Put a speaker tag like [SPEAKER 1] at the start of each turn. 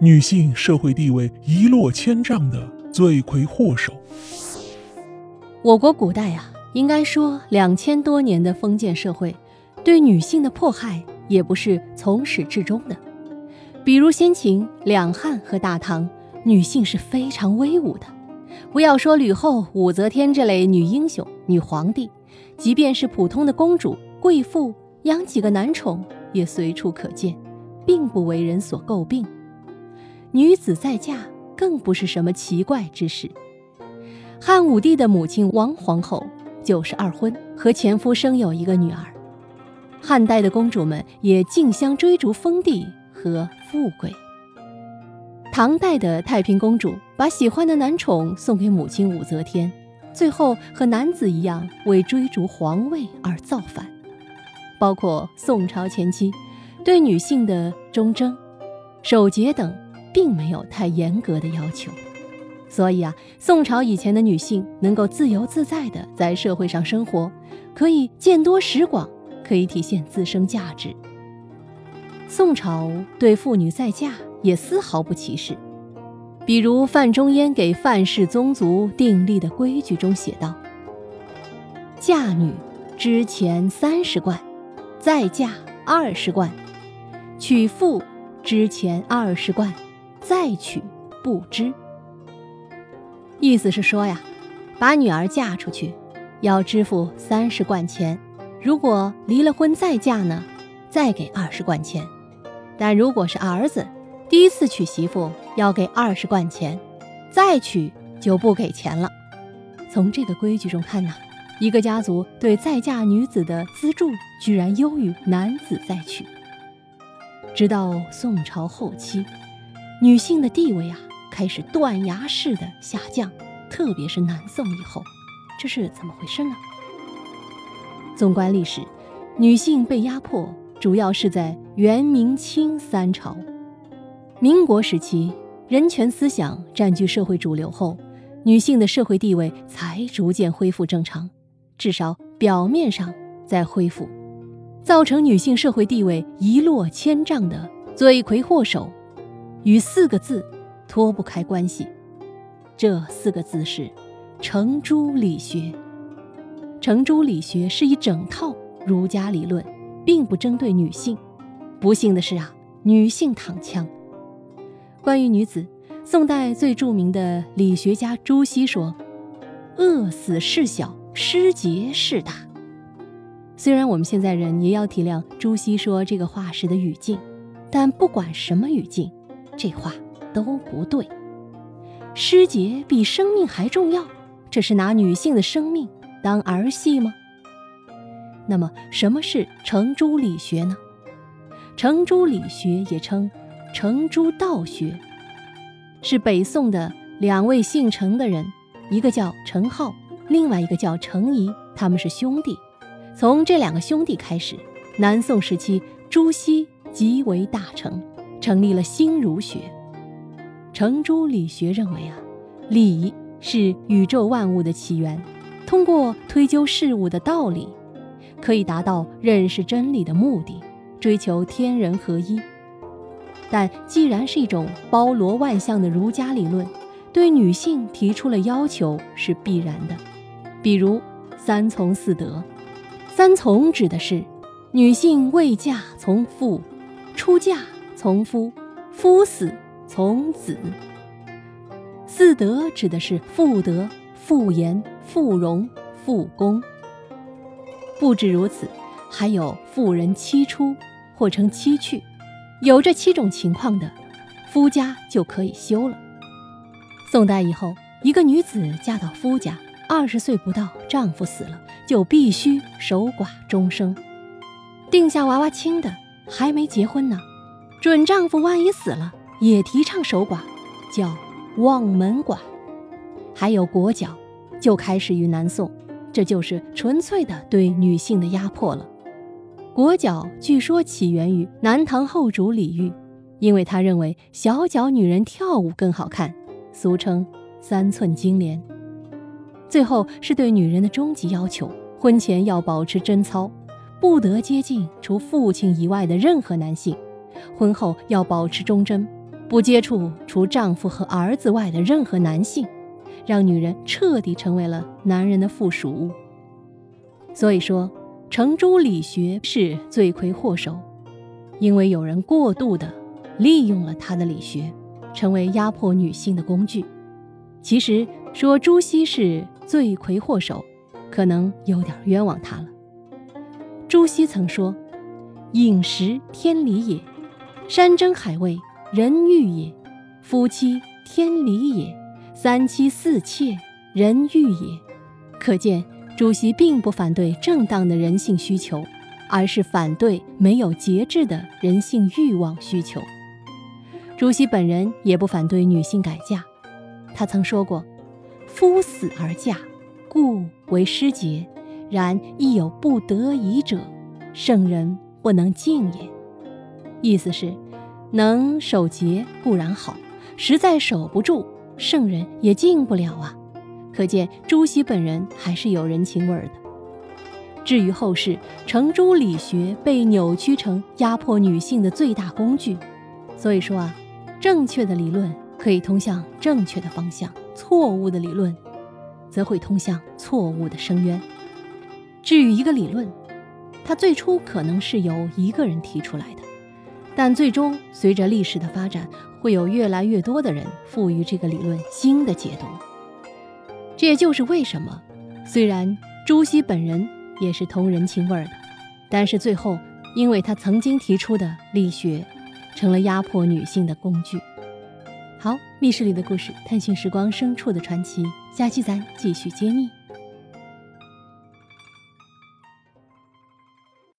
[SPEAKER 1] 女性社会地位一落千丈的罪魁祸首。
[SPEAKER 2] 我国古代啊，应该说两千多年的封建社会，对女性的迫害也不是从始至终的。比如先秦、两汉和大唐，女性是非常威武的。不要说吕后、武则天这类女英雄、女皇帝，即便是普通的公主、贵妇，养几个男宠也随处可见，并不为人所诟病。女子再嫁更不是什么奇怪之事。汉武帝的母亲王皇后就是二婚，和前夫生有一个女儿。汉代的公主们也竞相追逐封地和富贵。唐代的太平公主把喜欢的男宠送给母亲武则天，最后和男子一样为追逐皇位而造反。包括宋朝前期，对女性的忠贞、守节等，并没有太严格的要求。所以啊，宋朝以前的女性能够自由自在地在社会上生活，可以见多识广，可以体现自身价值。宋朝对妇女再嫁也丝毫不歧视，比如范仲淹给范氏宗族订立的规矩中写道：“嫁女之前三十贯，再嫁二十贯；娶妇之前二十贯，再娶不知。”意思是说呀，把女儿嫁出去，要支付三十贯钱；如果离了婚再嫁呢，再给二十贯钱。但如果是儿子，第一次娶媳妇要给二十贯钱，再娶就不给钱了。从这个规矩中看呢，一个家族对再嫁女子的资助居然优于男子再娶。直到宋朝后期，女性的地位啊。开始断崖式的下降，特别是南宋以后，这是怎么回事呢？纵观历史，女性被压迫主要是在元、明、清三朝。民国时期，人权思想占据社会主流后，女性的社会地位才逐渐恢复正常，至少表面上在恢复。造成女性社会地位一落千丈的罪魁祸首，与四个字。脱不开关系，这四个字是“程朱理学”。程朱理学是一整套儒家理论，并不针对女性。不幸的是啊，女性躺枪。关于女子，宋代最著名的理学家朱熹说：“饿死事小，失节事大。”虽然我们现在人也要体谅朱熹说这个话时的语境，但不管什么语境，这话。都不对，失节比生命还重要，这是拿女性的生命当儿戏吗？那么，什么是程朱理学呢？程朱理学也称程朱道学，是北宋的两位姓程的人，一个叫程颢，另外一个叫程颐，他们是兄弟。从这两个兄弟开始，南宋时期朱熹即为大成，成立了新儒学。程朱理学认为啊，理是宇宙万物的起源，通过推究事物的道理，可以达到认识真理的目的，追求天人合一。但既然是一种包罗万象的儒家理论，对女性提出了要求是必然的，比如三从四德。三从指的是女性未嫁从父，出嫁从夫，夫死。从子，四德指的是妇德、妇言、妇容、妇功。不止如此，还有妇人妻出，或称妻去，有这七种情况的，夫家就可以休了。宋代以后，一个女子嫁到夫家，二十岁不到，丈夫死了，就必须守寡终生。定下娃娃亲的还没结婚呢，准丈夫万一死了。也提倡守寡，叫望门寡，还有裹脚，就开始于南宋，这就是纯粹的对女性的压迫了。裹脚据说起源于南唐后主李煜，因为他认为小脚女人跳舞更好看，俗称三寸金莲。最后是对女人的终极要求：婚前要保持贞操，不得接近除父亲以外的任何男性；婚后要保持忠贞。不接触除丈夫和儿子外的任何男性，让女人彻底成为了男人的附属物。所以说，程朱理学是罪魁祸首，因为有人过度的利用了他的理学，成为压迫女性的工具。其实说朱熹是罪魁祸首，可能有点冤枉他了。朱熹曾说：“饮食天理也，山珍海味人欲也，夫妻天理也，三妻四妾人欲也。”可见主席并不反对正当的人性需求，而是反对没有节制的人性欲望需求。主席本人也不反对女性改嫁，他曾说过：“夫死而嫁，故为失节。”然亦有不得已者，圣人不能敬也。意思是，能守节固然好，实在守不住，圣人也敬不了啊。可见朱熹本人还是有人情味儿的。至于后世，程朱理学被扭曲成压迫女性的最大工具。所以说啊，正确的理论可以通向正确的方向，错误的理论，则会通向错误的深渊。至于一个理论，它最初可能是由一个人提出来的，但最终随着历史的发展，会有越来越多的人赋予这个理论新的解读。这也就是为什么，虽然朱熹本人也是通人情味的，但是最后因为他曾经提出的理学，成了压迫女性的工具。好，密室里的故事，探寻时光深处的传奇，下期咱继续揭秘。